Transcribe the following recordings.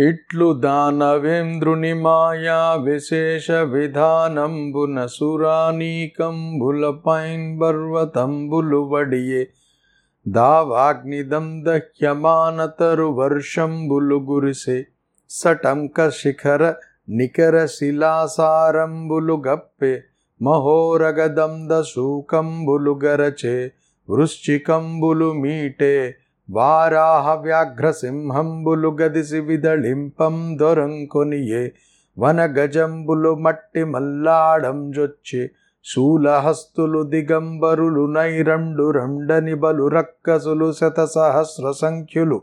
ఇట్లు దానవేంద్రుని మాయా విశేష విధానంబున సురానీకంబులపైన్ పర్వతంబులు వడియే దావాగ్నిదం దహ్యమానతరు వర్షంబులు గురిసే సటంక శిఖర నికర శిలాసారంబులు గప్పే మహోరగదంద శూకంబులు గరచే వృశ్చికంబులు మీటే వారాహ వ్యాఘ్ర సింహంబులు గదిసి విదళింపం దొరంకొనియే వన గజంబులు మట్టి మల్లాడం జొచ్చి శూలహస్తులు దిగంబరులు నైరండు రండని బలు రక్కసులు శత సహస్ర సంఖ్యులు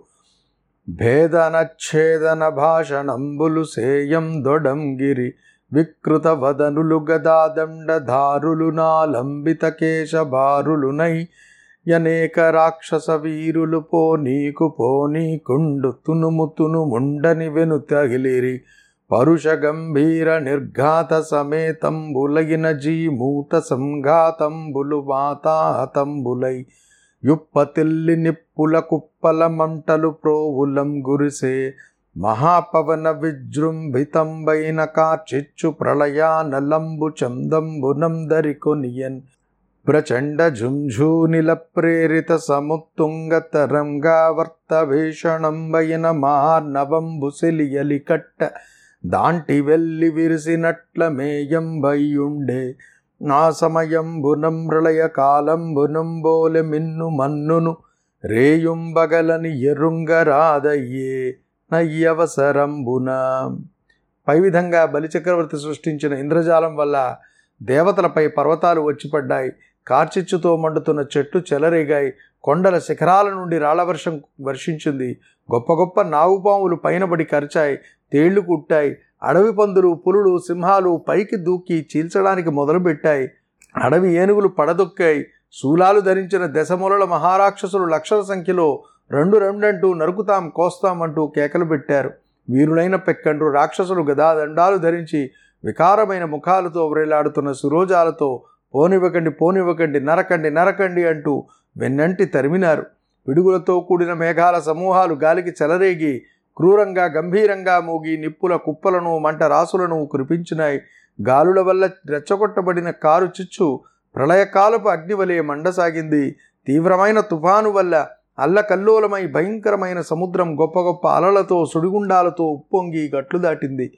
భేదనచ్ఛేదన భాషణంబులు సేయం దొడంగిరి వికృత వదనులు గదాదండధారులు నాలంబిత కేశభారులు అనేక రాక్షస వీరులు పోనీకు పోనీకుండు తునుము తునుముండని వెను తగిలిరి. పరుష గంభీర నిర్ఘాత సమేతంబులగిన జీమూత సంఘాతంబులు వాతాహతంబులై. యుప్పతిల్లి నిప్పుల కుప్పల మంటలు ప్రోవులం గురిసే. మహాపవన విజృంభితంబైన కార్చిచ్చు ప్రళయానలంబు చందంబునందరి కొనియన్. ప్రచండ ఝుంఝూనిల ప్రేరిత సముత్తుంగ తరంగావర్త భీషణంబైన కట్ట దాంటి వెళ్ళి విరిసినట్ల మేయంబయ్యుండే నా సమయంబునం ప్రళయ కాలంబునంబోలె మిన్ను మన్నును రేయుంబగలని ఎరుంగరాదయ్యే నయ్యవసరంబున. పై విధంగా బలిచక్రవర్తి సృష్టించిన ఇంద్రజాలం వల్ల దేవతలపై పర్వతాలు వచ్చిపడ్డాయి. కార్చిచ్చుతో మండుతున్న చెట్లు చెలరేగాయి కొండల శిఖరాల నుండి రాళ్ళవర్షం వర్షించింది. గొప్ప గొప్ప నాగుపాములు పైనబడి కరిచాయి తేళ్ళు కుట్టాయి అడవి పందులు పులులు సింహాలు పైకి దూకి చీల్చడానికి మొదలుపెట్టాయి. అడవి ఏనుగులు పడదొక్కాయి. శూలాలు ధరించిన దశమూలల మహారాక్షసులు లక్షల సంఖ్యలో రెండు రెండంటూ నరుకుతాం కోస్తాం అంటూ కేకలు పెట్టారు. వీరులైన పెక్కండ్రు రాక్షసులు గదాదండాలు ధరించి వికారమైన ముఖాలతో వ్రేలాడుతున్న సురోజాలతో పోనివ్వకండి పోనివ్వకండి నరకండి నరకండి అంటూ వెన్నంటి తరిమినారు. పిడుగులతో కూడిన మేఘాల సమూహాలు గాలికి చెలరేగి క్రూరంగా గంభీరంగా మూగి నిప్పుల కుప్పలను మంట రాసులను కురిపించినాయి. గాలుల వల్ల రెచ్చగొట్టబడిన కారు చిచ్చు ప్రళయకాలపు అగ్నివలే మండసాగింది. తీవ్రమైన తుఫాను వల్ల అల్లకల్లోలమై భయంకరమైన సముద్రం గొప్ప గొప్ప అలలతో సుడిగుండాలతో ఉప్పొంగి గట్లు దాటింది.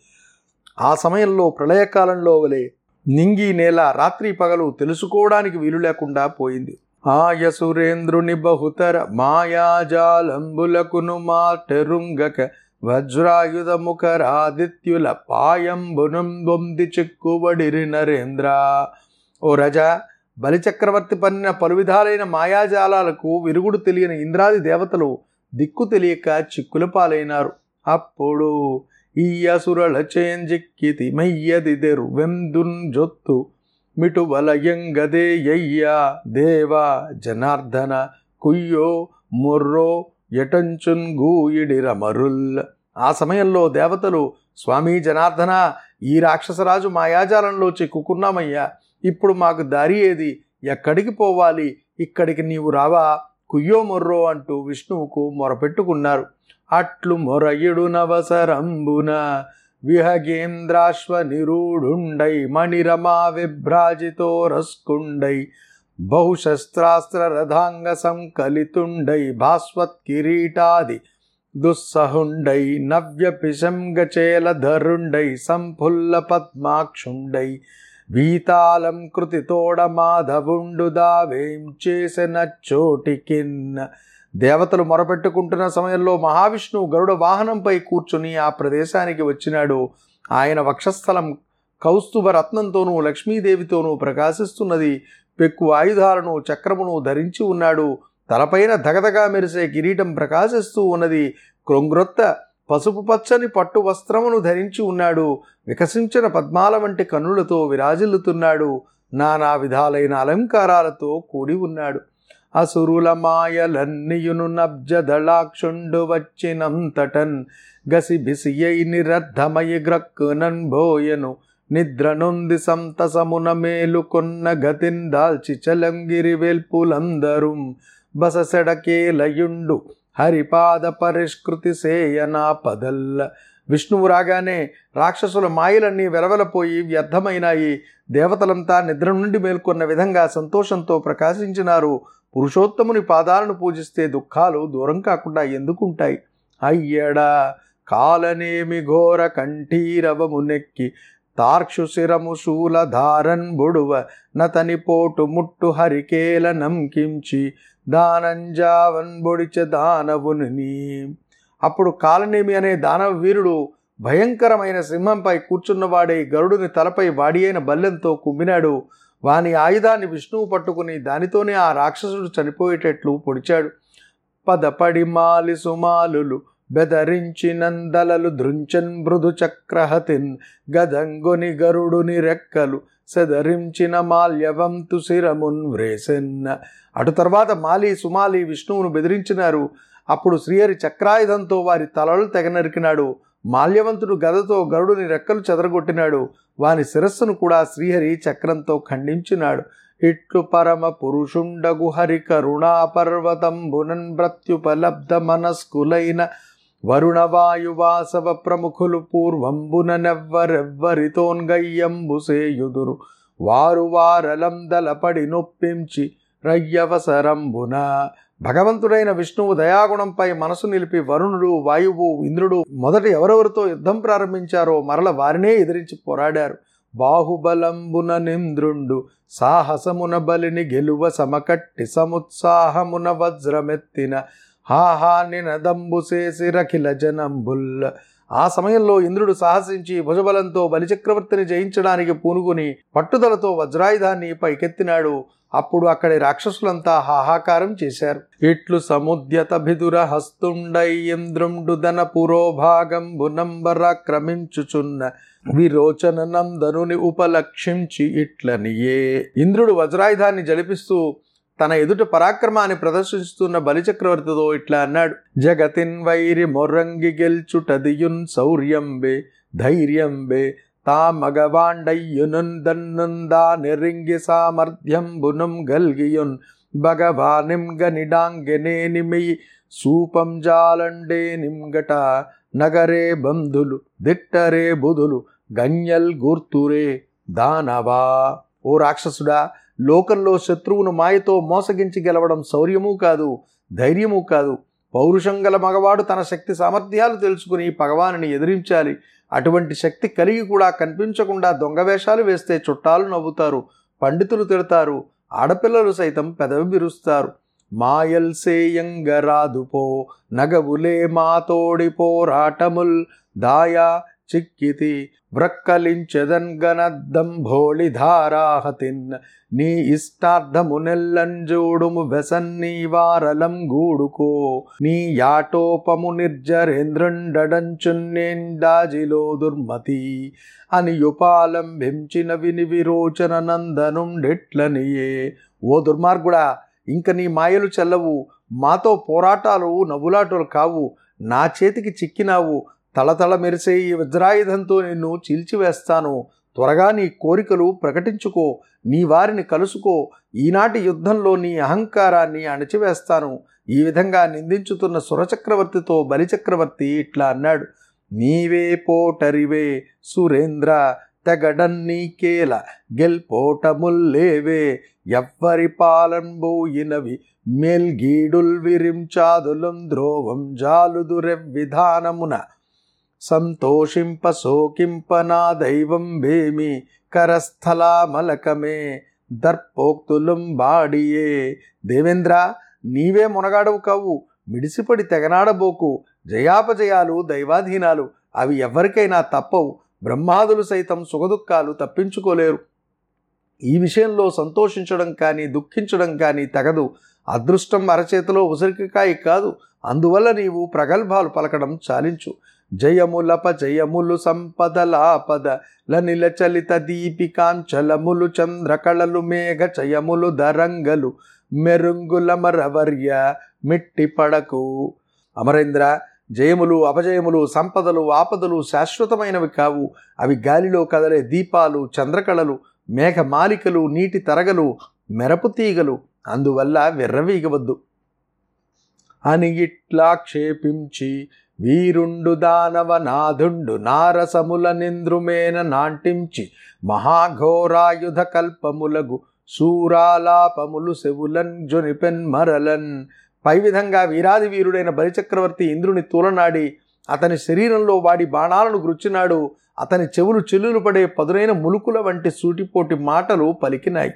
ఆ సమయంలో ప్రళయకాలంలో వలె నింగి నేల రాత్రి పగలు తెలుసుకోవడానికి వీలు లేకుండా పోయింది. ఆయ సురేంద్రుని బహుతర మాయాజాలంబులకును మాటెరుంగక వజ్రాయుధముఖరాదిత్యుల పాయంబునం బొంది చిక్కుబడిరి నరేంద్ర. ఓ రజ బలిచక్రవర్తి పన్నిన పలు విధాలైన మాయాజాలాలకు విరుగుడు తెలియని ఇంద్రాది దేవతలు దిక్కు తెలియక చిక్కుల పాలైనారు. అప్పుడు ఈయసురళచేంజిక్కితి అసురల చేంజిక్కితి మయ్యదిదెరు వెందున్ జొత్తు మిటు వలయంగదేయ్యా దేవా జనార్దన కుయ్యో ముర్రో ఎటంచున్ గూయిడిర మరుల్. ఆ సమయంలో దేవతలు స్వామి జనార్దన ఈ రాక్షసరాజు మాయాజాలంలో చిక్కుకున్నామయ్యా. ఇప్పుడు మాకు దారి ఏది? ఎక్కడికి పోవాలి? ఇక్కడికి నీవు రావా? కుయ్యో మొర్రో అంటూ విష్ణువుకు మొరపెట్టుకున్నారు. అట్లు మొరయుడునవసరంబున విహగేంద్రాశ్వ నిరూఢుండై మణిరమా విభ్రాజితో రస్కుండై బహుశస్త్రాస్త్ర రథాంగ సంకలితుండై భాస్వత్ కిరీటాది దుస్సహుండై నవ్య పిశంగచేల ధరుండై సంఫుల్ల పద్మాక్షుండై వీతాళం కృతితోడ మాధవుండు దావేం చేసిన చోటికిన్న దేవతలు మొరపెట్టుకుంటున్న సమయంలో మహావిష్ణువు గరుడ వాహనంపై కూర్చుని ఆ ప్రదేశానికి వచ్చినాడు. ఆయన వక్షస్థలం కౌస్తుభ రత్నంతోనూ లక్ష్మీదేవితోనూ ప్రకాశిస్తున్నది. పెక్కు ఆయుధాలను చక్రమును ధరించి ఉన్నాడు. తలపైన ధగధగా మెరిసే కిరీటం ప్రకాశిస్తూ ఉన్నది. క్రొంగ్రొత్త పసుపు పచ్చని పట్టు వస్త్రమును ధరించి ఉన్నాడు. వికసించిన పద్మాల వంటి కన్నులతో విరాజిల్లుతున్నాడు. నానా విధాలైన అలంకారాలతో కూడి ఉన్నాడు. అసురుల మాయలన్నియును నబ్జదళాక్షుండు వచ్చినంతటన్ గసిబిసియై బిసియై గ్రక్కునన్ భోయను నిద్రనుంది సంతసమున మేలుకొన్న గతిన్ దాల్చి చలంగిరి వెల్పులందరూ బససెడకేలయుండు. హరిపాద పరిష్కృతి సేయనా పదల్ల. విష్ణువు రాగానే రాక్షసుల మాయలన్నీ వెలవెలపోయి వ్యర్థమైనాయి. దేవతలంతా నిద్ర నుండి మేల్కొన్న విధంగా సంతోషంతో ప్రకాశించినారు. పురుషోత్తముని పాదాలను పూజిస్తే దుఃఖాలు దూరం కాకుండా ఎందుకుంటాయి? అయ్యడా! కాలనేమి ఘోర కంఠీరవమునెక్కి తార్క్షు శిరము శూలధారన్ బుడువ నతని పోటు ముట్టు హరికేల నంకించి దానంజావన్ బొడిచ దానవుని అప్పుడు కాలనేమి అనే దానవ వీరుడు భయంకరమైన సింహంపై కూర్చున్నవాడే గరుడుని తలపై వాడి అయిన బల్లెంతో కుమ్మినాడు. వాని ఆయుధాన్ని విష్ణువు పట్టుకుని దానితోనే ఆ రాక్షసుడు చనిపోయేటట్లు పొడిచాడు. పదపడి మాలి సుమాలులు బెదరించి నందలలు దృంచన్ మృదు చక్రహతిన్ గదంగుని గరుడుని రెక్కలు సెదరించిన మాల్యవంతు శిరమున్ వ్రేసెన్న అటు తర్వాత మాలి సుమాలి విష్ణువును బెదిరించినారు. అప్పుడు శ్రీహరి చక్రాయుధంతో వారి తలలు తెగనరికినాడు మాల్యవంతుడు గదతో గరుడుని రెక్కలు చెదరగొట్టినాడు. వాని శిరస్సును కూడా శ్రీహరి చక్రంతో ఖండించినాడు. ఇట్లు పరమ పురుషుండగు హరి కరుణాపర్వతంబునన్ మృత్యుపలబ్ధ మనస్కులైన వరుణ వాయువాసవ ప్రముఖులు పూర్వంబున వారు సేయుదురు. వారు వారలందలపడి నొప్పించి రయ్యవసరంబున భగవంతుడైన విష్ణువు దయాగుణంపై మనసు నిలిపి వరుణుడు వాయువు ఇంద్రుడు మొదట ఎవరెవరితో యుద్ధం ప్రారంభించారో మరల వారినే ఎదిరించి పోరాడారు. బాహుబలంబున నింద్రుండు సాహసమున బలిని గెలువ సమకట్టి సముత్సాహమున వజ్రమెత్తిన హాహానినదంబు సేసిరఖిల జనంబుల్ ఆ సమయంలో ఇంద్రుడు సాహసించి భుజబలంతో బలిచక్రవర్తిని జయించడానికి పూనుకుని పట్టుదలతో వజ్రాయుధాన్ని పైకెత్తినాడు. అప్పుడు అక్కడి రాక్షసులంతా హాహాకారం చేశారు. ఇట్లు సముద్యత భిదుర హస్తుండై పురోభాగం భునంబర క్రమించుచున్న విరోచన నందనుని ఉపలక్షించి ఇట్లనియే. ఇంద్రుడు వజ్రాయుధాన్ని జడిపిస్తూ తన ఎదుట పరాక్రమాన్ని ప్రదర్శిస్తున్న బలిచక్రవర్తితో ఇట్లా అన్నాడు. జగతిన్ వైరి మొర్రంగి గెల్చుటదియున్ శౌర్యంబే ధైర్యంబే తా మగవాండయ్యునున్ దన్నుందా నెరింగి సామర్థ్యంబునుం గల్గియున్ భగవానిం గనిడాంగెనేనిమి సూపం జాలండే నింగట నగరే బంధులు దిట్టరే బుధులు గన్యల్ గుర్తురే దానవా ఓ రాక్షసుడా లోకంలో శత్రువును మాయతో మోసగించి గెలవడం శౌర్యము కాదు ధైర్యము కాదు. పౌరుషం గల మగవాడు తన శక్తి సామర్థ్యాలు తెలుసుకుని పగవానిని ఎదిరించాలి. అటువంటి శక్తి కలిగి కూడా కనిపించకుండా దొంగ వేషాలు వేస్తే చుట్టాలు నవ్వుతారు పండితులు తిడతారు ఆడపిల్లలు సైతం పెదవి బిరుస్తారు. మాయల్ సేయంగరాదుపో నగవులే మాతోడి పోరాటముల్ దాయా చిక్కితి వ్రక్కలించెదన్ ధారాహతిన్ నీ ఇష్టార్థమునెల్లంజూడుము వెసన్నీ వారలం గూడుకో. నీ యాటోపము నిర్జరేంద్రుండడంచున్నేందాజిలో దుర్మతి. అని యుపాలంభించిన విని విరోచన నందనుండెట్లనియే. ఓ దుర్మార్గుడా ఇంక నీ మాయలు చెల్లవు. మాతో పోరాటాలు నవ్వులాటలు కావు. నా చేతికి చిక్కినావు. తళతళ మెరిసే ఈ వజ్రాయుధంతో నిన్ను చీల్చివేస్తాను. త్వరగా నీ కోరికలు ప్రకటించుకో నీ వారిని కలుసుకో. ఈనాటి యుద్ధంలో నీ అహంకారాన్ని అణచివేస్తాను. ఈ విధంగా నిందించుతున్న సురచక్రవర్తితో బలిచక్రవర్తి ఇట్లా అన్నాడు. నీవే పోటరివే సురేంద్ర తెగడన్నీకేల గెల్పోటముల్లేవే. ఎవ్వరి పాలంబోయినవి మేల్గీడుల్ విరించాదులం ద్రోవం జాలుదురెవ్విధానమున సంతోషింప శోకింప నా దైవం భేమి కరస్థలామలకమే. దర్పోక్తులం బాడియే. దేవేంద్ర నీవే మునగాడవు కావు. మిడిసిపడి తెగనాడబోకు. జయాపజయాలు దైవాధీనాలు అవి ఎవరికైనా తప్పవు. బ్రహ్మాదులు సైతం సుఖదుఖాలు తప్పించుకోలేరు. ఈ విషయంలో సంతోషించడం కానీ దుఃఖించడం కానీ తగదు. అదృష్టం అరచేతిలో ఉసిరికాయ కాదు. అందువల్ల నీవు ప్రగల్భాలు పలకడం చాలించు. జయములప జయములు సంపదలాపద లనిల చలిత దీపికాంచలములు చంద్రకళలు మేఘ చయములు దరంగలు మెరుంగుల మరవర్య మిట్టి పడకు. అమరేంద్ర జయములు అపజయములు సంపదలు ఆపదలు శాశ్వతమైనవి కావు. అవి గాలిలో కదలే దీపాలు చంద్రకళలు మేఘమాలికలు నీటి తరగలు మెరపు తీగలు. అందువల్ల విర్రవీగవద్దు. అని ఇట్లా క్షేపించి వీరుండు దానవ నాధుండు నారసముల నింద్రుమేన నాంటించి మహాఘోరాయుధ కల్పములగు శూరాలాపములు శవులన్ జొనిపెన్ మరలన్. పై విధంగా వీరాది వీరుడైన బలిచక్రవర్తి ఇంద్రుని తూలనాడి అతని శరీరంలో వాడి బాణాలను గుర్చినాడు. అతని చెవులు చెల్లులు పడే పదునైన ములుకుల వంటి సూటిపోటి మాటలు పలికినాయి.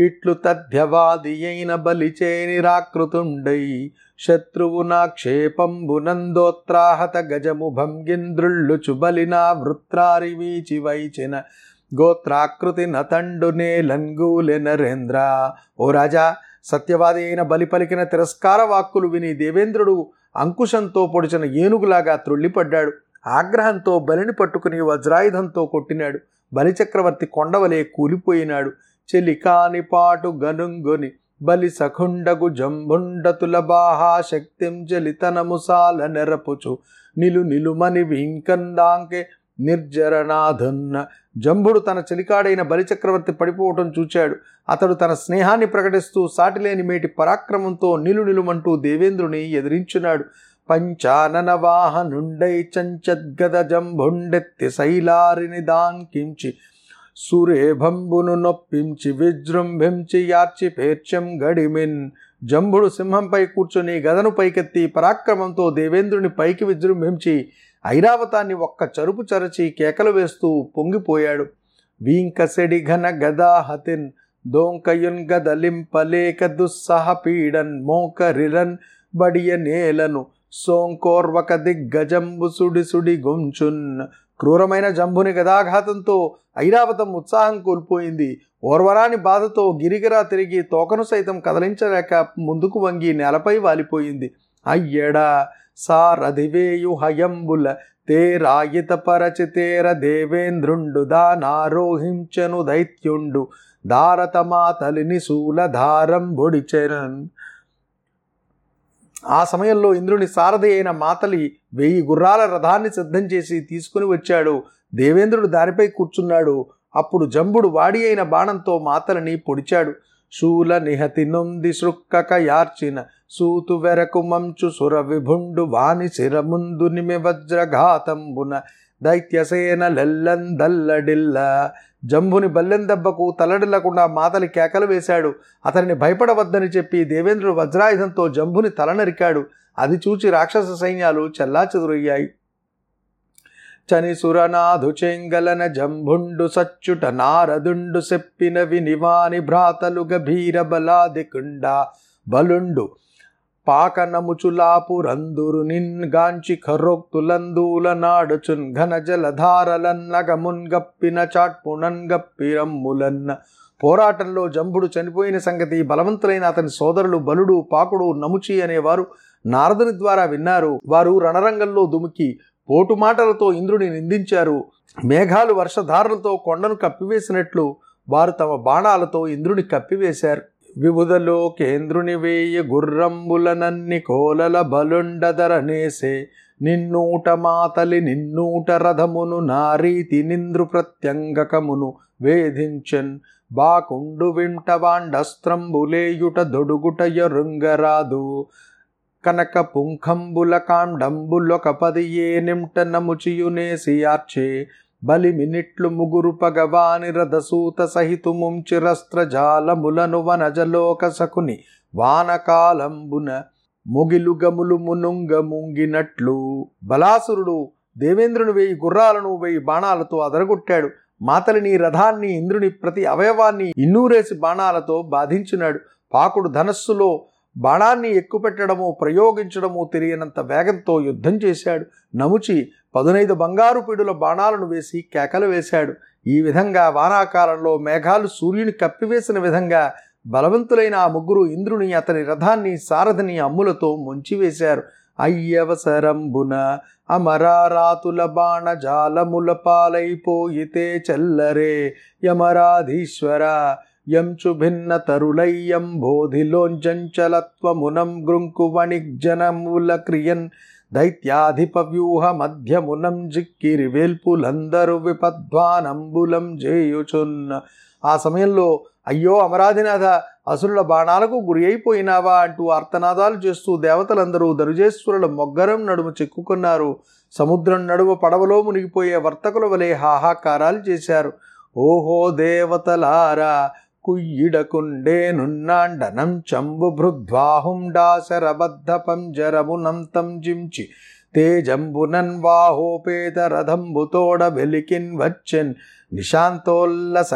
ఇట్లు తథ్యవాది అయిన బలిచేని రాకృతుండై శత్రువు నా క్షేపంబునందోత్రాహత గజము భంగింద్రుళ్ళుచు బలినా వృత్రారి వీచి వైచిన గోత్రాకృతి నతండునే లంగూలె నరేంద్ర ఓ రాజా సత్యవాది అయిన బలి పలికిన తిరస్కార వాక్కులు విని దేవేంద్రుడు అంకుశంతో పొడిచిన ఏనుగులాగా త్రుళ్ళిపడ్డాడు. ఆగ్రహంతో బలిని పట్టుకుని వజ్రాయుధంతో కొట్టినాడు. బలిచక్రవర్తి కొండవలే కూలిపోయినాడు. చెలికాని పాటు గనుంగొని బలి సఖుండగు జంబుండతుల బాహా శక్తిం చలితనము సాల నెరపుచు నిలు నిలుమని వింకందాంకే నిర్జరణాధున్న జంభుడు తన చెలికాడైన బలిచక్రవర్తి పడిపోవటం చూచాడు. అతడు తన స్నేహాన్ని ప్రకటిస్తూ సాటిలేని మేటి పరాక్రమంతో నిలు నిలుమంటూ దేవేంద్రుని ఎదిరించున్నాడు. పంచానన వాహనుండై చంచద్గద జంభుండెత్తి శైలారిని దాంకించి సురేభంబును నొప్పించి విజృంభించి యార్చి పేర్చం గడిమిన్. జంభుడు సింహంపై కూర్చొని గదను పైకెత్తి పరాక్రమంతో దేవేంద్రుని పైకి విజృంభించి ఐరావతాన్ని ఒక్క చరుపు చరచి కేకలు వేస్తూ పొంగిపోయాడు. వీంకసెడి ఘన గదాహతిన్ దోంకయున్ గదలింపలేక దుస్సహ పీడన్ మోకరిరన్ బడియ నేలను సోంకోర్వక దిగ్గజంబు సుడి సుడి గుంచున్. క్రూరమైన జంబుని గదాఘాతంతో ఐరావతం ఉత్సాహం కోల్పోయింది. ఓర్వరాని బాధతో గిరిగిరా తిరిగి తోకను సైతం కదలించలేక ముందుకు వంగి నేలపై వాలిపోయింది. అయ్యడా! సారధివేయు హయంబుల తేరాయిత పరచితేర దేవేంద్రుండు దానారోహించను దైత్యుండు. దారతమాతలిని శూలధారం బొడిచెరన్ ఆ సమయంలో ఇంద్రుని సారథి అయిన మాతలి వెయ్యి గుర్రాల రథాన్ని సిద్ధం చేసి తీసుకుని వచ్చాడు. దేవేంద్రుడు దానిపై కూర్చున్నాడు. అప్పుడు జంబుడు వాడి అయిన బాణంతో మాతలని పొడిచాడు. శూల నిహతి నొంది శృక్కక యార్చిన సూతు వెరకు మంచు సుర విభుండు వాని శిరముందు నిమి వజ్రఘాతంబున దైత్యసేన లెల్లందల్లడిల్ల. జంబుని బల్లెం దెబ్బకు తలడిల్లకుండా మాతలి కేకలు వేశాడు. అతనిని భయపడవద్దని చెప్పి దేవేంద్రుడు వజ్రాయుధంతో జంబుని తల నరికాడు అది చూచి రాక్షస సైన్యాలు చెల్లాచెదురయ్యాయి. చని సురనాథు చెంగలన జంభుండు సచ్చుట నారదుండు సెప్పిన వినివాని భ్రాతలు గభీరబలాదికుండ బలుండు పాకనముచులాపు రందురు నిన్గాంచి ఖరోక్తులందూల నాడుచున్ ఘన జలధారలన్నగమున్గప్పిన గప్పిన పోరాటంలో జంబుడు చనిపోయిన సంగతి బలవంతులైన అతని సోదరులు బలుడు పాకుడు నముచి అనేవారు నారదుని ద్వారా విన్నారు. వారు రణరంగంలో దుమికి పోటు మాటలతో ఇంద్రుని నిందించారు. మేఘాలు వర్షధారలతో కొండను కప్పివేసినట్లు వారు తమ బాణాలతో ఇంద్రుని కప్పివేశారు. విబుధలో కేంద్రుని వేయ గుర్రంబులనన్ని కోలల బలుండదరనేసే నిన్నూట మాతలి నిన్నూట రథమును నారీతి నింద్రు ప్రత్యంగకమును వేధించన్. బాకుండు వింటవాండస్త్రంబులేయుట దొడుగుట ఎరుంగరాదు. కనక పుంఖంబుల కాండంబులొక పది ఏ నింట నముచియునేసి ఆర్చే. బలి మినిట్లు ముగురు పగవాని రథసూత సహితుముంచిరస్త్రజాలములను వనజలోక సకుని వానకాలంబున ముగిలు గములు మునుంగ ముంగినట్లు. బలాసురుడు దేవేంద్రుని వెయ్యి గుర్రాలను వెయ్యి బాణాలతో అదరగొట్టాడు. మాతలిని రథాన్ని ఇంద్రుని ప్రతి అవయవాన్ని ఇన్నూరేసి బాణాలతో బాధించినాడు. పాకుడు ధనస్సులో బాణాన్ని ఎక్కుపెట్టడము ప్రయోగించడము తెలియనంత వేగంతో యుద్ధం చేశాడు. నముచి పదునైదు బంగారు పీడుల బాణాలను వేసి కేకలు వేశాడు. ఈ విధంగా వానాకాలంలో మేఘాలు సూర్యుని కప్పివేసిన విధంగా బలవంతులైన ఆ ముగ్గురు ఇంద్రుని అతని రథాన్ని సారథిని అమ్ములతో ముంచివేశారు. అయ్యవసరంబున అమరారాతుల బాణజాలముల పాలైపోయితే చెల్లరే యమరాధీశ్వర యంచు భిన్న తరులయ్యం బోధిలోంజంచలత్వమునం గృంకు వణిగ్జనముల క్రియన్ దైత్యాధిప వ్యూహ మధ్యమునం జిక్కిరి వేల్పులందరు విపద్వానంబులం చేయుచున్న ఆ సమయంలో అయ్యో అమరాధినాథ అసురుల బాణాలకు గురి అయిపోయినావా అంటూ ఆర్తనాదాలు చేస్తూ దేవతలందరూ దరుజేశ్వరుల మొగ్గరం నడుము చిక్కుకున్నారు. సముద్రం నడుమ పడవలో మునిగిపోయే వర్తకుల వలె హాహాకారాలు చేశారు. ఓహో దేవతలారా కుయ్యిడకుండేనున్నాండనం చంబు భృద్వాహుండాశరబద్ధ పంజరమునంతం జించి తేజంబునన్ వాహోపేతరథంబుతోడ వెలికిన్ వచ్చెన్ నిశాంతోల్లస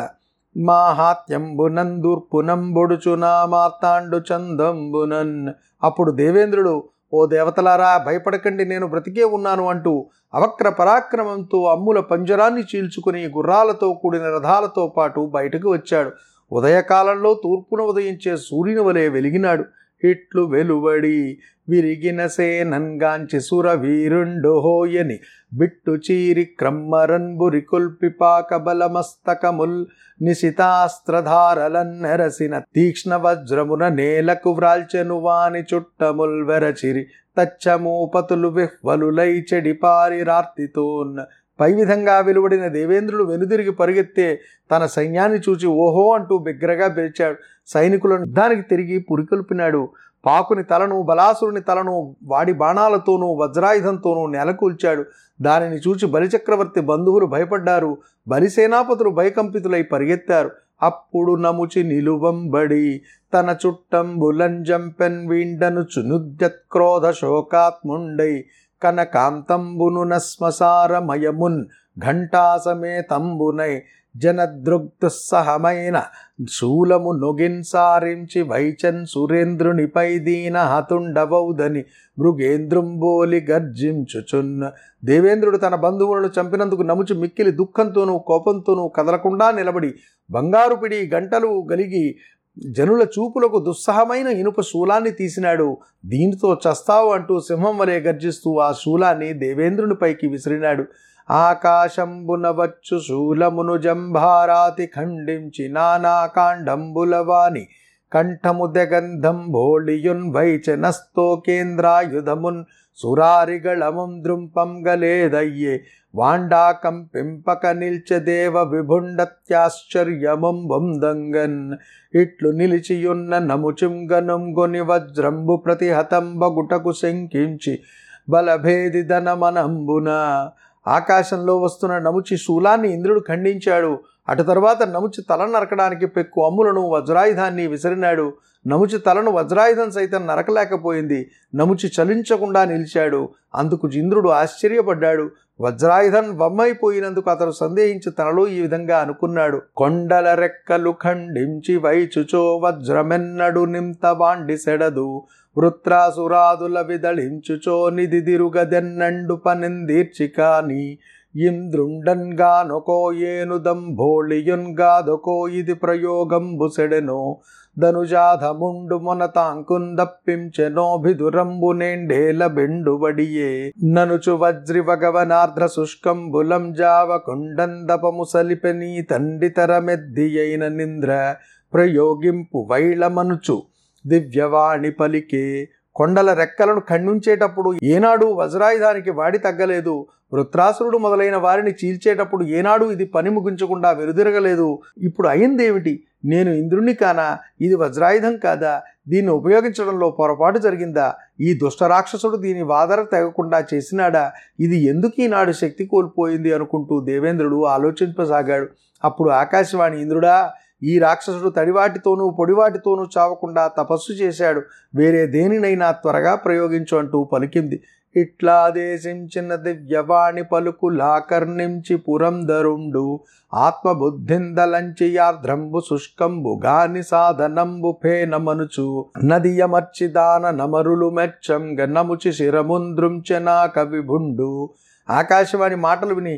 మాహాత్యంబునందూర్పునంబొడుచునా మార్తాండు చందంబునన్. అప్పుడు దేవేంద్రుడు ఓ దేవతలారా భయపడకండి నేను బ్రతికే ఉన్నాను అంటూ అవక్ర పరాక్రమంతో అమ్ముల పంజరాన్ని చీల్చుకుని గుర్రాలతో కూడిన రథాలతో పాటు బయటకు వచ్చాడు. ఉదయకాలంలో తూర్పున ఉదయించే సూర్యుని వలె వెలిగినాడు. ఇట్లు వెలువడి విరిగిన సేనంగాంచి సుర వీరుండోయని బిట్టు చీరి క్రమ్మరన్బురి కొల్పిపాక బలమస్తకముల్ నిశితాస్త్రధారలన్నెరసిన తీక్ష్ణ వజ్రమున నేలకు వ్రాల్చెను వాని చుట్టముల్ వెరచిరి. తచ్చమూపతులు విహ్వలులై చెడిపారి రార్తితోన్ పై విధంగా వెలువడిన దేవేంద్రుడు వెనుదిరిగి పరిగెత్తే తన సైన్యాన్ని చూచి ఓహో అంటూ బిగ్గరగా పిలిచాడు సైనికులను యుద్ధానికి తిరిగి పురికొల్పినాడు. పాకుని తలను బలాసురుని తలను వాడి బాణాలతోనూ వజ్రాయుధంతోనూ నెలకూల్చాడు. దానిని చూచి బలిచక్రవర్తి బంధువులు భయపడ్డారు. బలిసేనాపతులు భయకంపితులై పరిగెత్తారు. అప్పుడు నముచి నిలువంబడి తన చుట్టం బులంజంపెన్ వీండను చునుద్యత్ క్రోధ శోకాత్ముండై కనకాంతంబును శ్మసారమయమున్ ఘంటాసమేతంబునై జనదృగ్దుస్సహమైన శూలము నొగిన్సారించి వైచన్ సురేంద్రునిపై దీన హతుండవౌదని మృగేంద్రుంబోలి గర్జించుచున్న దేవేంద్రుడు తన బంధువులను చంపినందుకు నముచి మిక్కిలి దుఃఖంతోనూ కోపంతోనూ కదలకుండా నిలబడి బంగారు పిడి గంటలు గలిగి జనుల చూపులకు దుస్సహమైన ఇనుప శూలాన్ని తీసినాడు. దీనితో చస్తావు అంటూ సింహం వలె గర్జిస్తూ ఆ శూలాన్ని దేవేంద్రునిపైకి విసిరినాడు. ఆకాశంబున వచ్చు శూలమును జంభారాతి ఖండించి నానాకాండంబులవాని కంఠము దెగంధం భోళియున్ వైచనస్తో కేంద్రాయుధమున్ సురారిగళముం దృంపం గలేదయ్యే. వాండాకం పింపక నిల్చదేవ విభుండత్యాశ్చర్యమం వందంగన్. ఇట్లు నిలిచియున్న నముచుంగనుంగొని వజ్రంబు ప్రతిహతంబగుటకు శంకించి బలభేదిదనమనంబున ఆకాశంలో వస్తున్న నముచి శూలాన్ని ఇంద్రుడు ఖండించాడు. అటు తర్వాత నముచి తల నరకడానికి పెక్కు అమ్ములను వజ్రాయుధాన్ని విసిరినాడు. నముచి తలను వజ్రాయుధం సైతం నరకలేకపోయింది. నముచి చలించకుండా నిలిచాడు. అందుకు ఇంద్రుడు ఆశ్చర్యపడ్డాడు. వజ్రాయుధం బొమ్మైపోయినందుకు అతడు సందేహించి తనలో ఈ విధంగా అనుకున్నాడు. కొండల రెక్కలు ఖండించి వైచుచో వజ్రమెన్నడు నింత వాండి సెడదు. వృత్రాసురాదుల విదళించుచో నిధిదిరుగదెన్నండు పనిందీర్చి కాని ఇంద్రుండన్గానొకో ఏనుదంభోళియున్గాదొకో ఇది ప్రయోగంబు సెడెనో. ధనుజాధముండు మొనతాంకుందప్పించెనోభిదురంబు నేండేల బెండుబడియే ననుచు వజ్రివగవనార్ధ్ర శుష్కంబులం జావకుండందపము సలిపెనీ తండితరమెద్ది అయిన నింద్ర. ప్రయోగింపు వైళమనుచు. దివ్యవాణి పలికే కొండల రెక్కలను ఖండించేటప్పుడు ఏనాడు వజ్రాయుధానికి వాడి తగ్గలేదు. వృత్రాసురుడు మొదలైన వారిని చీల్చేటప్పుడు ఏనాడు ఇది పని ముగించకుండా వెనుదిరగలేదు. ఇప్పుడు అయిందేమిటి? నేను ఇంద్రుణ్ణి కానా? ఇది వజ్రాయుధం కాదా? దీన్ని ఉపయోగించడంలో పొరపాటు జరిగిందా? ఈ దుష్టరాక్షసుడు దీని వాదర తెగకుండా చేసినాడా? ఇది ఎందుకు ఈనాడు శక్తి కోల్పోయింది అనుకుంటూ దేవేంద్రుడు ఆలోచింపసాగాడు. అప్పుడు ఆకాశవాణి ఇంద్రుడా ఈ రాక్షసుడు తడివాటితోనూ పొడివాటితోనూ చావకుండా తపస్సు చేశాడు. వేరే దేనినైనా త్వరగా ప్రయోగించు అంటూ పలికింది. ఇట్లా దేశించిన దివ్యవాణి పలుకు లాకర్ణించి పురంధరుండు ఆత్మబుద్ధిందలంచి యార్ధ్రంబు శుష్కంబు గాని సాధనంబు ఫేనమనుచు. నదియమర్చి దాన నమరులు మెచ్చంగ నముచి శిరముంద్రుంచెనా కవిభుండు. ఆకాశవాణి మాటలు విని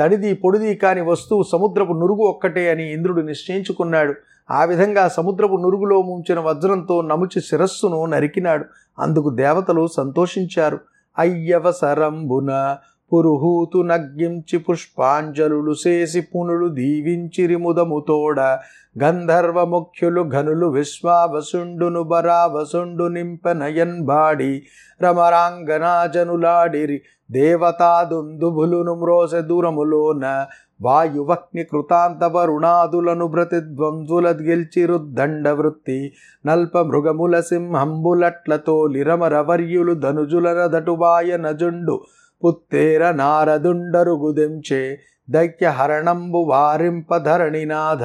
తడిది పొడిది కాని వస్తువు సముద్రపు నురుగు ఒక్కటే అని ఇంద్రుడు నిశ్చయించుకున్నాడు. ఆ విధంగా సముద్రపు నురుగులో ముంచిన వజ్రంతో నముచి శిరస్సును నరికినాడు. అందుకు దేవతలు సంతోషించారు. అయ్యవసరంబున పురుహూతు నగ్గించి పుష్పాంజలులు చేసి పునులు దీవించిరిముదముతోడ గంధర్వముఖ్యులు గంధర్వ ముఖ్యులు ఘనులు విశ్వావసుండును బరావసుండు నింపనయన్ బాడి. రమరాంగనాజనులాడిరి దేవతా దుందుభులును మ్రోస దూరములోన. వాయువక్ని కృతాంత వరుణాదులను ప్రతిధ్వంసుల గెల్చిరుద్దండ వృత్తి నల్ప మృగముల సింహంబులట్లతో లిరమరవర్యులు ధనుజుల నదటువాయ నజుండు పుత్తేర నారదుండరుగుదెంచే దైత్యహరణంబు వారింపధరణినాథ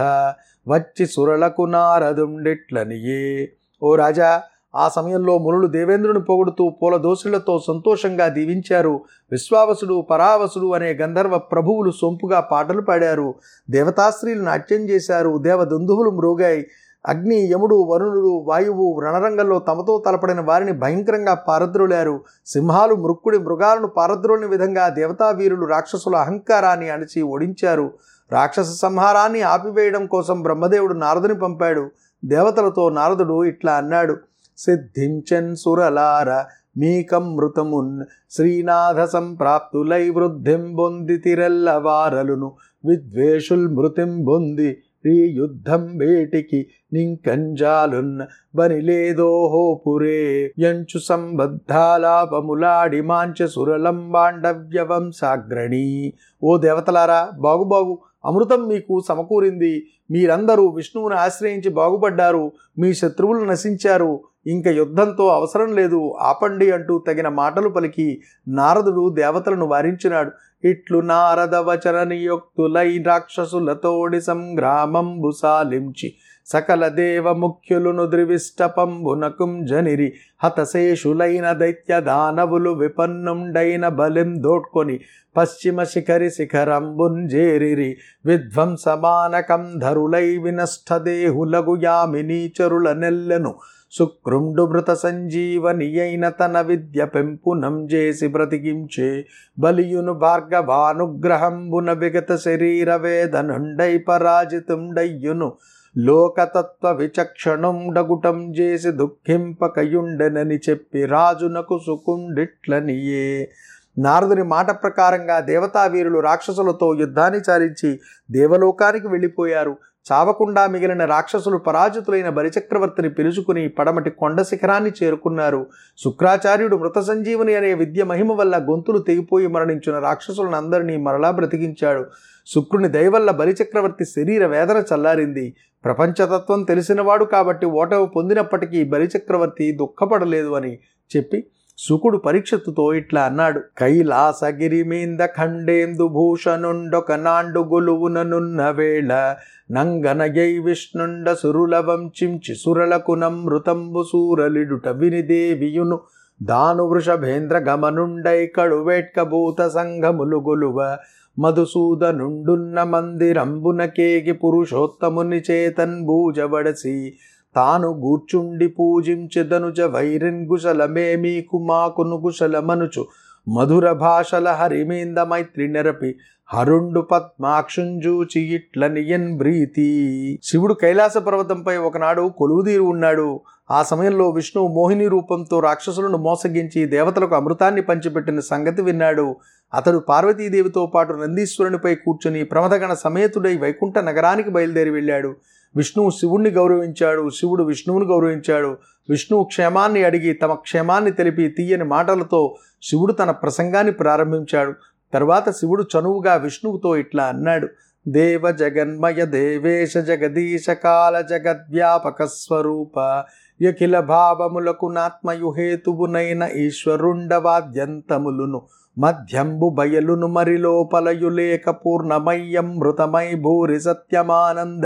వచ్చి సురలకు నారదుండిట్లనియే. ఓ రాజా ఆ సమయంలో మునులు దేవేంద్రుని పొగుడుతూ పూల దోసులతో సంతోషంగా దీవించారు. విశ్వావసుడు పరావసుడు అనే గంధర్వ ప్రభువులు సొంపుగా పాటలు పాడారు. దేవతాశ్రీలు నాట్యం చేశారు. దేవదుందువులు మ్రోగాయి అగ్ని యముడు వరుణుడు వాయువు రణరంగంలో తమతో తలపడిన వారిని భయంకరంగా పారద్రోలారు. సింహాలు మృక్కుడి మృగాలను పారద్రోలిన విధంగా దేవతా వీరులు రాక్షసుల అహంకారాన్ని అణచి ఓడించారు రాక్షస సంహారాన్ని ఆపివేయడం కోసం బ్రహ్మదేవుడు నారదుని పంపాడు. దేవతలతో నారదుడు ఇట్లా అన్నాడు. సిద్ధించన్ సురలార మీకమృతమున్ శ్రీనాథ సంప్రాప్తులై వృద్ధిం బొంది తిరెల్లవారలును. విద్వేషుల్ మృతిం బొంది యుద్ధం వేటికి నింకంజాలున్న బనిలేదోహో పురే యంచు సంబద్ధాలాపములాడి మాంచ సురలం బాండవ్యవంశాగ్రణి ఓ దేవతలారా బాగు అమృతం మీకు సమకూరింది. మీరందరూ విష్ణువుని ఆశ్రయించి బాగుపడ్డారు. మీ శత్రువులు నశించారు. ఇంక యుద్ధంతో అవసరం లేదు. ఆపండి అంటూ తగిన మాటలు పలికి నారదుడు దేవతలను వారించినాడు. ఇట్లు నారద వచన నియోక్తులై రాక్షసులతోడి సంగ్రామంబు సాలించి సకల దేవముఖ్యులును ద్రివిష్టపంబునకుం జనిరి హతశేషులైన దైత్య దానవులు విపన్నుండైన బలిం దోడ్కొని పశ్చిమ శిఖరి శిఖరంబుంజేరిరి విధ్వంసమానకం ధరులై వినష్టదేహులగు యామినీచరుల నెల్లెను శుక్రుండు మృత సంజీవని అయిన తన విద్య పెంపునం చేసి బ్రతికించే బలియును భార్గవానుగ్రహంబున విగత శరీర వేదనుండై పరాజితుండయ్యును లోకతత్వ విచక్షణుండగుటం చేసి దుఃఖింపకయుండెనని చెప్పి రాజునకు సుకుండిట్లనియే నారదుని మాట ప్రకారంగా దేవతావీరులు రాక్షసులతో యుద్ధాన్ని చారించి దేవలోకానికి వెళ్ళిపోయారు. చావకుండా మిగిలిన రాక్షసులు పరాజితులైన బలిచక్రవర్తిని పిలుచుకుని పడమటి కొండ శిఖరాన్ని చేరుకున్నారు. శుక్రాచార్యుడు మృత సంజీవుని అనే విద్య మహిమ వల్ల గొంతులు తెగిపోయి మరణించిన రాక్షసులను అందరినీ మరలా బ్రతికించాడు. శుక్రుని దయవల్ల బలిచక్రవర్తి శరీర వేదన చల్లారింది. ప్రపంచతత్వం తెలిసినవాడు కాబట్టి ఓటమి పొందినప్పటికీ బలిచక్రవర్తి దుఃఖపడలేదు అని చెప్పి శుకుడు పరీక్షత్తుతో ఇట్లా అన్నాడు. కైలాసగిరిమీంద ఖండేందు భూషణుండొక నాండు గొలువుననున్న వేళ నంగనయై విష్ణుండ సురుల వంచించి సురలకు నమృతంబు సూరలిడుట వినిదేవియును దాను వృషభేంద్ర గమనుండై కడువేట్కభూత సంఘములు గొలువ మధుసూదనుండున్న మందిరంబునకేగి పురుషోత్తముని చేతన్ భూజబడసి తాను గూర్చుండి పూజించెదనుజ వైరిన్ గుశలమే మీకు మాకును గుశలమనుచు. మధుర భాషల హరిమేంద మైత్రి నెరపి హరుండు పద్మాక్షుంజూచి ఇట్ల నియన్ బ్రీతి. శివుడు కైలాస పర్వతంపై ఒకనాడు కొలువుదీరు ఉన్నాడు. ఆ సమయంలో విష్ణువు మోహిని రూపంతో రాక్షసులను మోసగించి దేవతలకు అమృతాన్ని పంచిపెట్టిన సంగతి విన్నాడు. అతడు పార్వతీదేవితో పాటు నందీశ్వరునిపై కూర్చుని ప్రమదగణ సమేతుడై వైకుంఠ నగరానికి బయలుదేరి వెళ్ళాడు. విష్ణువు శివుణ్ణి గౌరవించాడు. శివుడు విష్ణువుని గౌరవించాడు. విష్ణువు క్షేమాన్ని అడిగి తమ క్షేమాన్ని తెలిపి తీయని మాటలతో శివుడు తన ప్రసంగాన్ని ప్రారంభించాడు. తర్వాత శివుడు చనువుగా విష్ణువుతో ఇట్లా అన్నాడు. దేవ జగన్మయ దేవేశ జగదీశ కాల జగద్వ్యాపక స్వరూప యఖిల భావములకు నాత్మయుహేతువునైన ఈశ్వరుండవాద్యంతములును మధ్యంబు బయలును మరిలోపలయులేక పూర్ణమయ్యం మృతమై భూరి సత్యమానంద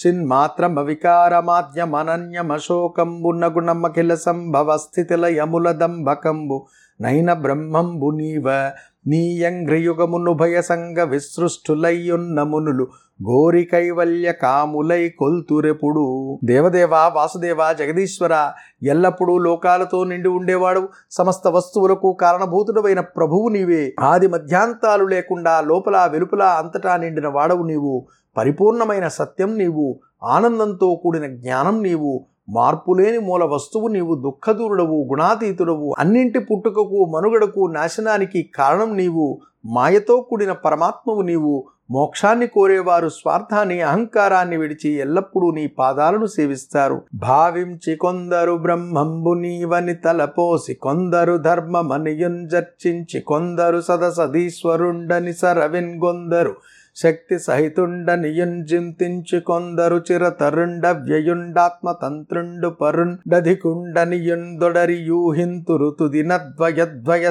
చిన్మాత్రమ వికారమాద్యమనన్యమశోకంబు నగుణమఖిల సంభవ స్థితిలయముల దంభకంబు నైన బ్రహ్మంబు నీవ నీయంగ్రియుగమునుభయ సంగ విసృష్టులయ్యున్న మునులు గోరి కైవల్య కాములై కొల్తురెపుడు దేవదేవ వాసుదేవ జగదీశ్వర ఎల్లప్పుడూ లోకాలతో నిండి ఉండేవాడు. సమస్త వస్తువులకు కారణభూతుడమైన ప్రభువు నీవే. ఆది మధ్యాంతాలు లేకుండా లోపల వెలుపల అంతటా నిండిన వాడవు నీవు. పరిపూర్ణమైన సత్యం నీవు ఆనందంతో కూడిన జ్ఞానం నీవు మార్పులేని మూల వస్తువు నీవు దుఃఖదూరుడవు గుణాతీతుడవు అన్నింటి పుట్టుకకు మనుగడకు నాశనానికి కారణం నీవు మాయతో కూడిన పరమాత్మవు నీవు మోక్షాన్ని కోరేవారు స్వార్థాన్ని అహంకారాన్ని విడిచి ఎల్లప్పుడూ నీ పాదాలను సేవిస్తారు. భావించి కొందరు బ్రహ్మంబు నీవని తలపోసి కొందరు ధర్మమనియుంజర్చించి కొందరు సదసదీశ్వరుండని సరవిన్గొందరు శక్తి సహితుండ నియుంజింతించి కొందరు చిరతరుండ వ్యయుండాత్మ తంత్రుండు పరుండధికుండనియుందొడరి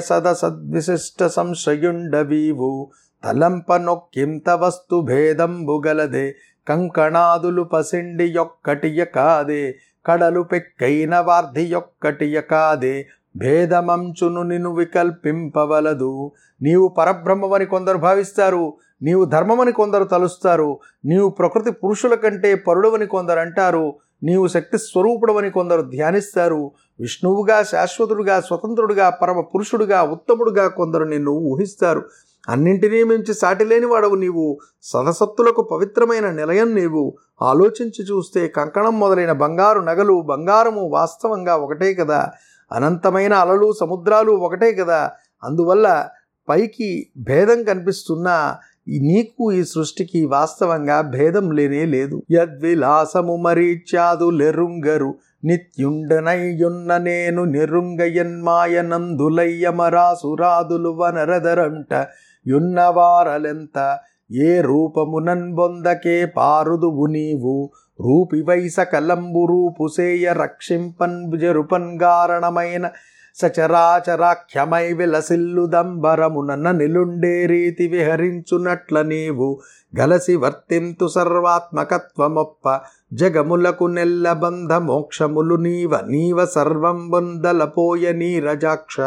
సద సద్విశిష్ట సంశయుండ వీవు తలంప నొక్కింత వస్తు భేదంబుగలదే కంకణాదులు పసిండి యొక్కటియ కాదే కడలు పెక్కైన వార్ధి యొక్కటియ కాదే భేదమంచును నిన్ను వికల్పింపవలదు. నీవు పరబ్రహ్మమని కొందరు భావిస్తారు నీవు ధర్మమని కొందరు తలుస్తారు నీవు ప్రకృతి పురుషుల కంటే పరుడవని కొందరు అంటారు నీవు శక్తి స్వరూపుడవని కొందరు ధ్యానిస్తారు. విష్ణువుగా శాశ్వతుడుగా స్వతంత్రుడుగా పరమ పురుషుడుగా ఉత్తముడుగా కొందరు నిన్ను ఊహిస్తారు. అన్నింటినీ మించి సాటిలేని వాడవు నీవు. సదసత్తులకు పవిత్రమైన నిలయం నీవు. ఆలోచించి చూస్తే కంకణం మొదలైన బంగారు నగలు బంగారము వాస్తవంగా ఒకటే కదా. అనంతమైన అలలు సముద్రాలు ఒకటే కదా. అందువల్ల పైకి భేదం కనిపిస్తున్నా నీకు ఈ సృష్టికి వాస్తవంగా భేదం లేనే లేదు. యద్విలాసము మరీచ్యాదు లెరుంగరు. నిత్యుండనయ్యున్న నేను నిరుంగయన్మాయనందులయ్యమరాసురాదులు వనరదరంట. యున్నవారలెంత? ఏ రూపమునన్ బొందకే పారుదువు నీవు? రూపి వైసకలంబు రూపుసేయ రక్షింపన్ జరుపన్ గారణమైన సచరాచరాఖ్యమై విలసిల్లు దంబరమునన్న నిలుండే రీతి విహరించునట్ల నీవు గలసి వర్తింతు సర్వాత్మకత్వమొప్ప. జగములకు నెల్లబంధ మోక్షములు నీవ నీవ సర్వం బొందలపోయ నీరజాక్ష.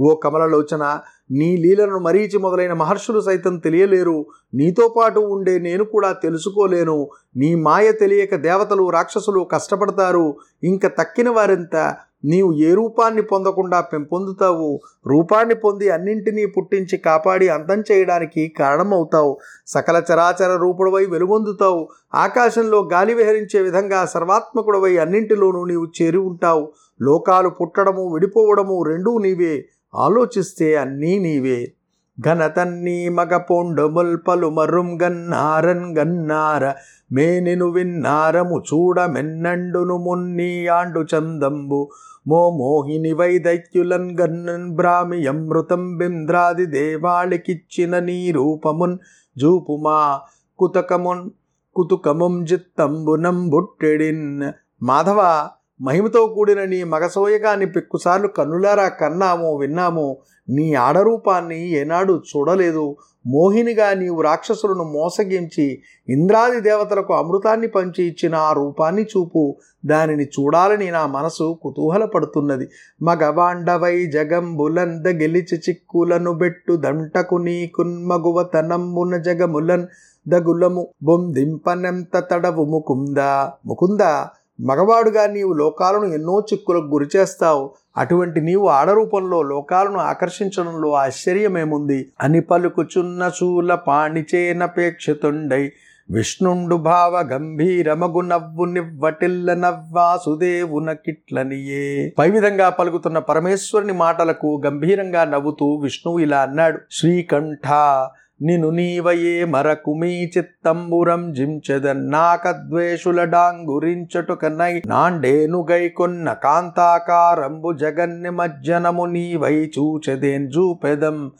ఓ కమలలోచన నీ లీలను మరీచి మొదలైన మహర్షులు సైతం తెలియలేరు. నీతో పాటు ఉండే నేను కూడా తెలుసుకోలేను. నీ మాయ తెలియక దేవతలు రాక్షసులు కష్టపడతారు. ఇంక తక్కిన వారింత? నీవు ఏ రూపాన్ని పొందకుండా పెంపొందుతావు? రూపాన్ని పొంది అన్నింటినీ పుట్టించి కాపాడి అంతం చేయడానికి కారణమవుతావు. సకల చరాచర రూపుడవై వెలుగొందుతావు. ఆకాశంలో గాలి విహరించే విధంగా సర్వాత్మకుడవై అన్నింటిలోనూ నీవు చేరి ఉంటావు. లోకాలు పుట్టడము విడిపోవడము రెండూ నీవే. ఆలోచిస్తే అన్నీ నీవే. ఘనతన్నీ మగ పొండముల్ పలుమరుం గన్నారన్ గన్నార మేనిను విన్నారము చూడ మెన్నండును మున్ని ఆండు చందంబు. మో మోహిని వైదైత్యులన్ గన్నన్ బ్రామి అమృతం బింద్రాది దేవాళికిచ్చిన నీ రూపమున్ జూపుమా. కుతకమున్ కుతుకముం జిత్తంబునం బుట్టెడిన్ మాధవ మహిమతో కూడిన నీ మగసోయగాన్ని పెక్కుసార్లు కన్నులారా కన్నాము విన్నాము నీ ఆడరూపాన్ని ఏనాడు చూడలేదు. మోహినిగా నీవు రాక్షసులను మోసగించి ఇంద్రాది దేవతలకు అమృతాన్ని పంచి ఇచ్చిన ఆ రూపాన్ని చూపు. దానిని చూడాలని నా మనసు కుతూహలపడుతున్నది. మగవాండవై జగంబులంద గెలిచి చిక్కులను బెట్టు. దంటకు నీకున్మగువ తనంబున జగములన్ దగులము. బొందింపనెంత తడవు ముకుందా ముకుందా? మగవాడుగా నీవు లోకాలను ఎన్నో చిక్కులకు గురిచేస్తావు అటువంటి నీవు ఆడరూపంలో లోకాలను ఆకర్షించడంలో ఆశ్చర్యమేముంది? అని పలుకుచున్న శూల పాణిచేనపేక్షితుండై విష్ణుండు భావ గంభీరమగు నవ్వు నివ్వటిల్ల నవ్వాసుదేవున కిట్లనియే. పై విధంగా పలుకుతున్న పరమేశ్వరుని మాటలకు గంభీరంగా నవ్వుతూ విష్ణువు ఇలా అన్నాడు. శ్రీకంఠ నిను నీవయే మరకు మీ చిత్తంబురం జించెదన్నాకద్వేషుల డాంగురించటుకనై నాండేనుగై కొన్న కాంతాకారంబు జగన్ని మజ్జనము నీవై చూచెదేన్ జూపెదం.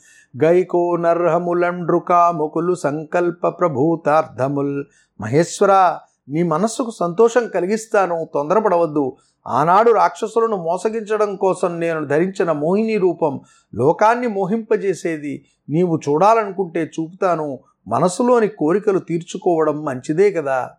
గైకో నర్హములండ్రు సంకల్ప ప్రభూతార్థముల్. మహేశ్వర నీ మనస్సుకు సంతోషం కలిగిస్తాను తొందరపడవద్దు. ఆనాడు రాక్షసులను మోసగించడం కోసం నేను ధరించిన మోహిని రూపం లోకాన్ని మోహింపజేసేది నీవు చూడాలనుకుంటే చూపుతాను. మనసులోని కోరికలు తీర్చుకోవడం మంచిదే కదా.